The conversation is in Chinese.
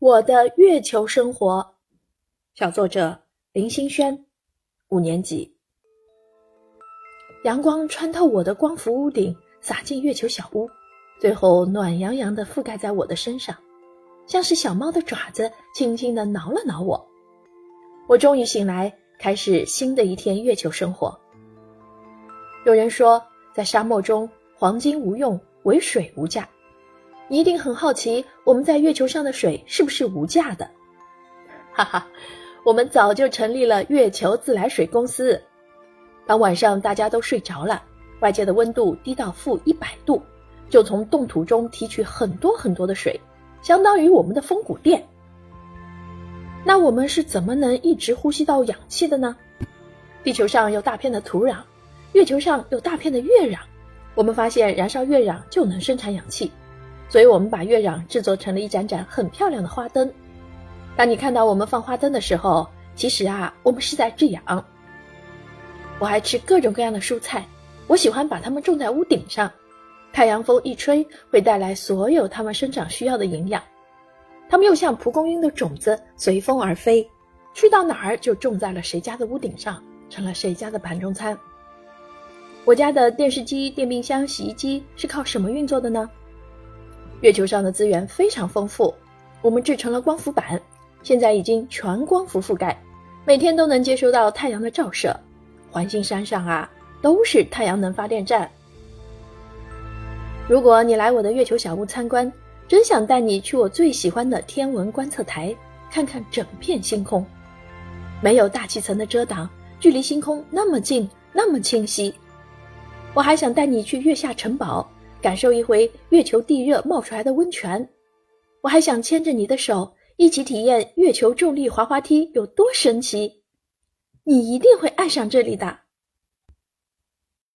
我的月球生活，小作者林心轩，五年级。阳光穿透我的光伏屋顶，洒进月球小屋，最后暖洋洋的覆盖在我的身上，像是小猫的爪子轻轻的挠了挠我。我终于醒来，开始新的一天月球生活。有人说，在沙漠中，黄金无用，唯水无价。一定很好奇，我们在月球上的水是不是无价的？哈哈，我们早就成立了月球自来水公司。当晚上大家都睡着了，外界的温度低到负一百度，就从冻土中提取很多很多的水，相当于我们的风谷电。那我们是怎么能一直呼吸到氧气的呢？地球上有大片的土壤，月球上有大片的月壤，我们发现燃烧月壤就能生产氧气。所以我们把月壤制作成了一盏盏很漂亮的花灯。当你看到我们放花灯的时候，其实啊，我们是在制氧。我爱吃各种各样的蔬菜，我喜欢把它们种在屋顶上，太阳风一吹，会带来所有它们生长需要的营养。它们又像蒲公英的种子，随风而飞，去到哪儿就种在了谁家的屋顶上，成了谁家的盘中餐。我家的电视机、电冰箱、洗衣机是靠什么运作的呢？月球上的资源非常丰富，我们制成了光伏板，现在已经全光伏覆盖，每天都能接收到太阳的照射。环形山上啊，都是太阳能发电站。如果你来我的月球小屋参观，真想带你去我最喜欢的天文观测台，看看整片星空。没有大气层的遮挡，距离星空那么近，那么清晰。我还想带你去月下城堡。感受一回月球地热冒出来的温泉，我还想牵着你的手一起体验月球重力滑滑梯有多神奇，你一定会爱上这里的。